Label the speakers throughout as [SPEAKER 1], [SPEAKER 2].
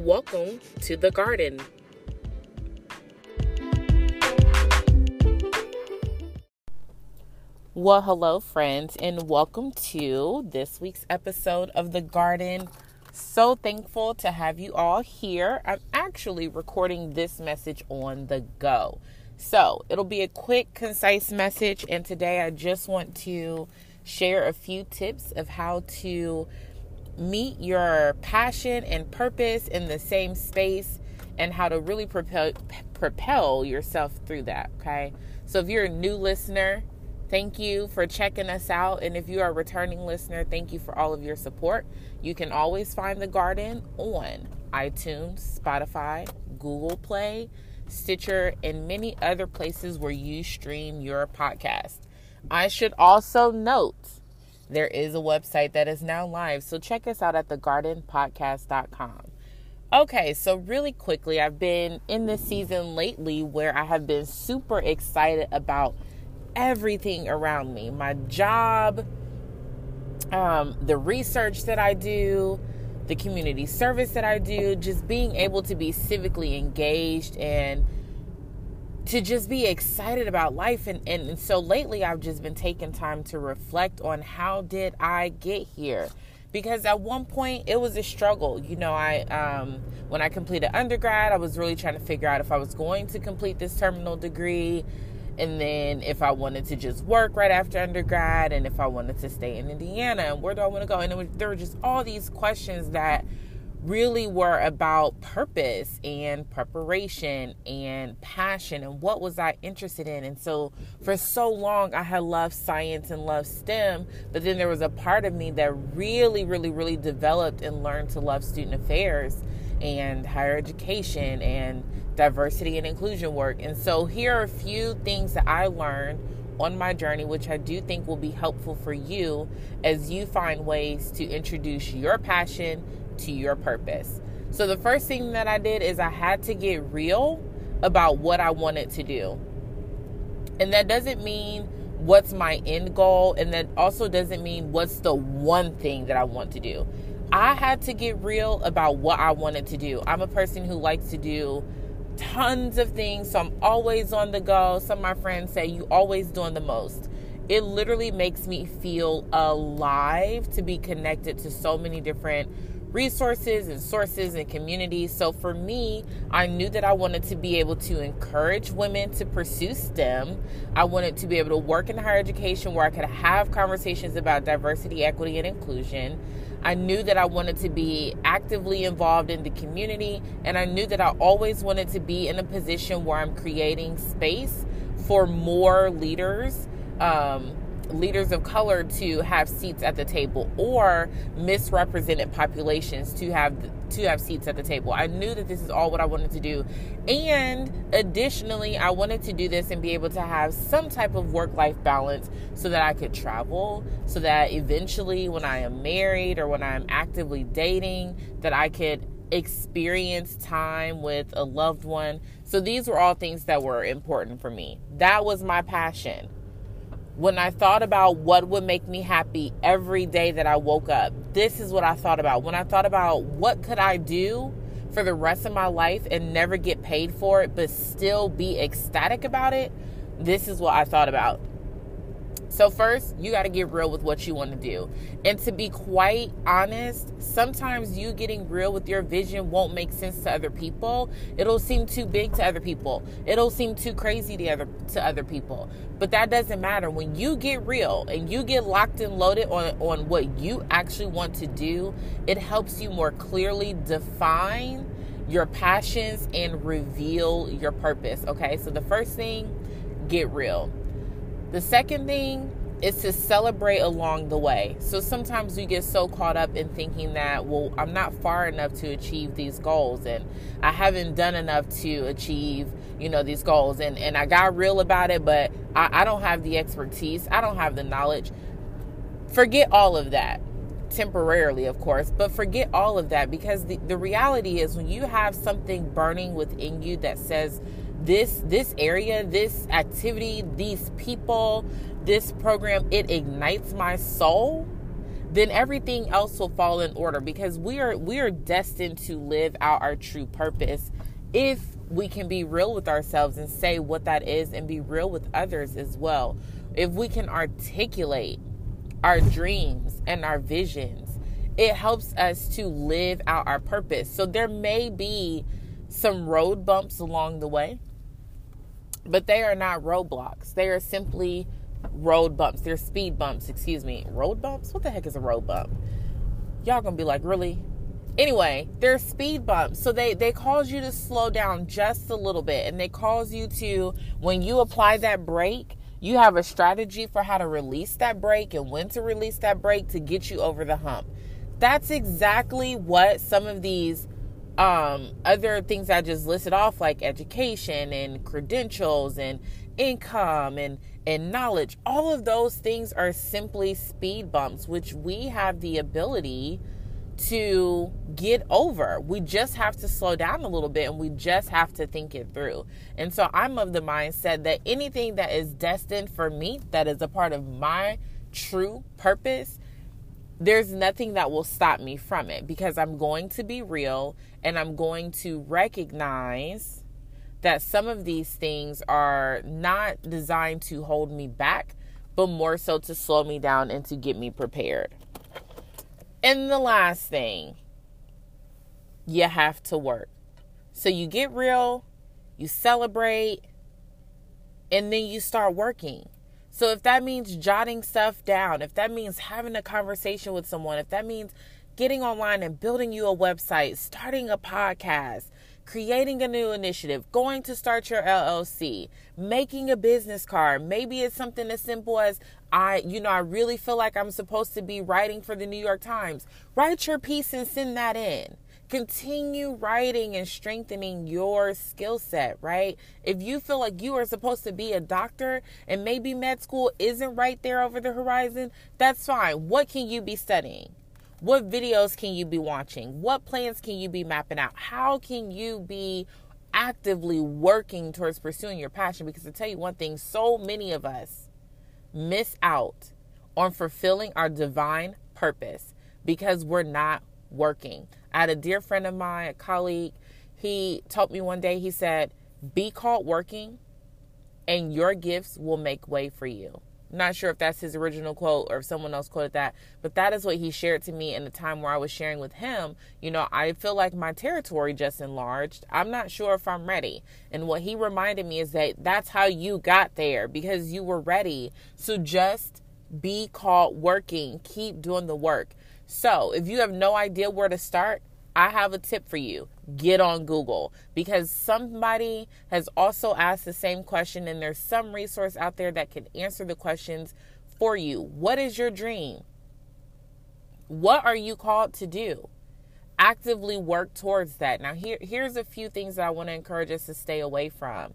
[SPEAKER 1] Welcome to the garden. Well, hello, friends, and welcome to this week's episode of The Garden. So thankful to have you all here. I'm actually recording this message on the go. So it'll be a quick, concise message, and today I just want to share a few tips of how to meet your passion and purpose in the same space and how to really propel, propel yourself through that. Okay. So if you're a new listener, Thank you for checking us out. And if you are a returning listener, thank you for all of your support. You can always find The Garden on iTunes, Spotify, Google Play, Stitcher, and many other places where you stream your podcast. I should also note there is a website that is now live, so check us out at thegardenpodcast.com. Okay, so really quickly, I've been in this season lately where I have been super excited about everything around me my job, um, the research that I do, the community service that I do, just being able to be civically engaged and to just be excited about life. And, and, and so lately I've just been taking time to reflect on how did I get here? Because at one point it was a struggle. You know I um, when I completed undergrad I was really trying to figure out if I was going to complete this terminal degree. And then if I wanted to just work right after undergrad, and if I wanted to stay in Indiana, and where do I want to go? And was, there were just all these questions that really were about purpose and preparation and passion and what was I interested in. And so for so long, I had loved science and loved STEM, but then there was a part of me that really, really, really developed and learned to love student affairs and higher education and diversity and inclusion work. And so here are a few things that I learned on my journey, which I do think will be helpful for you as you find ways to introduce your passion to your purpose. So, the first thing that I did is I had to get real about what I wanted to do. And that doesn't mean what's my end goal, and that also doesn't mean what's the one thing that I want to do. I had to get real about what I wanted to do. I'm a person who likes to do tons of things, so I'm always on the go. Some of my friends say, You always doing the most. It literally makes me feel alive to be connected to so many different resources and sources and communities. So for me, I knew that I wanted to be able to encourage women to pursue STEM. I wanted to be able to work in higher education where I could have conversations about diversity, equity, and inclusion. I knew that I wanted to be actively involved in the community, and I knew that I always wanted to be in a position where I'm creating space for more leaders. Um, leaders of color to have seats at the table or misrepresented populations to have to have seats at the table. I knew that this is all what I wanted to do. And additionally, I wanted to do this and be able to have some type of work-life balance so that I could travel, so that eventually when I am married or when I'm actively dating, that I could experience time with a loved one. So these were all things that were important for me. That was my passion when I thought about what would make me happy every day that I woke up, this is what I thought about. When I thought about what could I do for the rest of my life and never get paid for it, but still be ecstatic about it, this is what I thought about. So, first, you got to get real with what you want to do. And to be quite honest, sometimes you getting real with your vision won't make sense to other people. It'll seem too big to other people. It'll seem too crazy to other to other people. But that doesn't matter. When you get real and you get locked and loaded on on what you actually want to do, it helps you more clearly define your passions and reveal your purpose. Okay? So the first thing, get real the second thing is to celebrate along the way. So sometimes we get so caught up in thinking that, well, I'm not far enough to achieve these goals and I haven't done enough to achieve, you know, these goals. And, and I got real about it, but I, I don't have the expertise, I don't have the knowledge. Forget all of that temporarily, of course, but forget all of that because the, the reality is when you have something burning within you that says, this this area this activity these people this program it ignites my soul then everything else will fall in order because we are we are destined to live out our true purpose if we can be real with ourselves and say what that is and be real with others as well. If we can articulate our dreams and our visions, it helps us to live out our purpose. So there may be some road bumps along the way, but they are not roadblocks. They are simply road bumps. They're speed bumps, excuse me. Road bumps? What the heck is a road bump? Y'all gonna be like, really? Anyway, they're speed bumps. So they, they cause you to slow down just a little bit. And they cause you to, when you apply that brake, you have a strategy for how to release that brake and when to release that brake to get you over the hump. That's exactly what some of these um, other things I just listed off, like education and credentials and income and and knowledge all of those things are simply speed bumps which we have the ability to get over. We just have to slow down a little bit and we just have to think it through. And so I'm of the mindset that anything that is destined for me, that is a part of my true purpose, there's nothing that will stop me from it because I'm going to be real and I'm going to recognize that some of these things are not designed to hold me back, but more so to slow me down and to get me prepared. And the last thing, you have to work. So you get real, you celebrate, and then you start working. So if that means jotting stuff down, if that means having a conversation with someone, if that means getting online and building you a website, starting a podcast, creating a new initiative, going to start your LLC, making a business card. Maybe it's something as simple as I, you know, I really feel like I'm supposed to be writing for the New York Times. Write your piece and send that in. Continue writing and strengthening your skill set, right? If you feel like you are supposed to be a doctor and maybe med school isn't right there over the horizon, that's fine. What can you be studying? What videos can you be watching? What plans can you be mapping out? How can you be actively working towards pursuing your passion? Because to tell you one thing, so many of us miss out on fulfilling our divine purpose because we're not working. I had a dear friend of mine, a colleague, he told me one day, he said, Be caught working, and your gifts will make way for you. Not sure if that's his original quote or if someone else quoted that, but that is what he shared to me in the time where I was sharing with him. You know, I feel like my territory just enlarged. I'm not sure if I'm ready. And what he reminded me is that that's how you got there because you were ready. So just be caught working, keep doing the work. So if you have no idea where to start, I have a tip for you. Get on Google because somebody has also asked the same question, and there's some resource out there that can answer the questions for you. What is your dream? What are you called to do? Actively work towards that. Now, here, here's a few things that I want to encourage us to stay away from.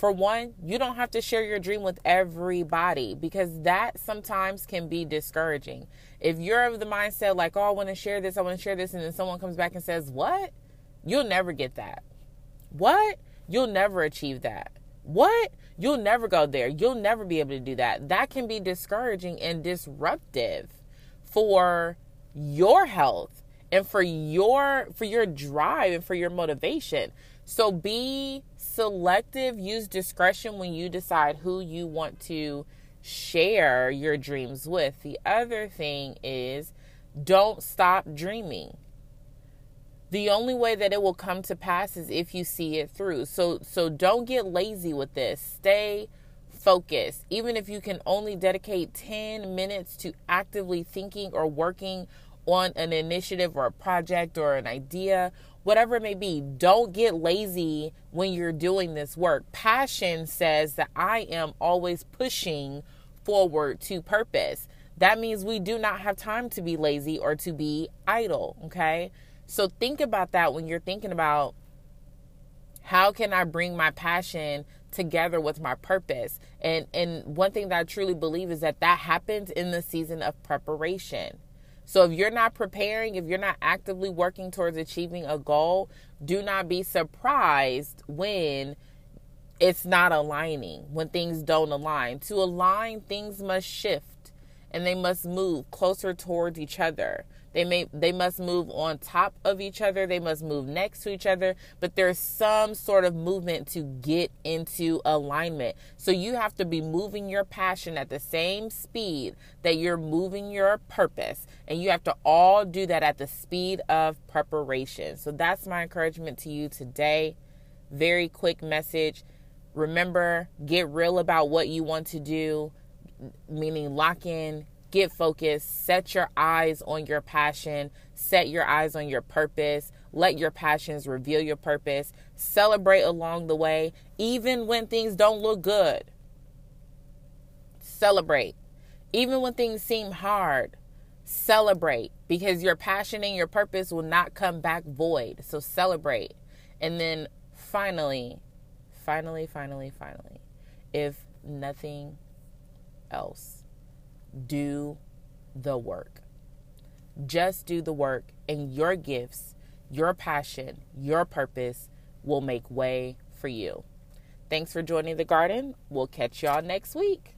[SPEAKER 1] For one, you don't have to share your dream with everybody because that sometimes can be discouraging. If you're of the mindset like, oh, I want to share this, I want to share this, and then someone comes back and says, what? You'll never get that. What? You'll never achieve that. What? You'll never go there. You'll never be able to do that. That can be discouraging and disruptive for your health and for your for your drive and for your motivation. So be selective, use discretion when you decide who you want to share your dreams with. The other thing is don't stop dreaming. The only way that it will come to pass is if you see it through. So so don't get lazy with this. Stay focused. Even if you can only dedicate 10 minutes to actively thinking or working on an initiative or a project or an idea whatever it may be. Don't get lazy when you're doing this work. Passion says that I am always pushing forward to purpose. That means we do not have time to be lazy or to be idle, okay? So think about that when you're thinking about how can I bring my passion together with my purpose? And and one thing that I truly believe is that that happens in the season of preparation. So if you're not preparing, if you're not actively working towards achieving a goal, do not be surprised when it's not aligning, when things don't align. To align, things must shift. and they must move closer towards each other. They may they must move on top of each other, they must move next to each other, but there's some sort of movement to get into alignment. So you have to be moving your passion at the same speed that you're moving your purpose, and you have to all do that at the speed of preparation. So that's my encouragement to you today. Very quick message. Remember, get real about what you want to do, meaning lock in, get focused, set your eyes on your passion, set your eyes on your purpose, let your passions reveal your purpose, celebrate along the way, even when things don't look good. Celebrate. Even when things seem hard, celebrate because your passion and your purpose will not come back void. So celebrate. And then finally, finally, finally, finally, if nothing else, do the work. Just do the work, and your gifts, your passion, your purpose will make way for you. Thanks for joining the garden. We'll catch y'all next week.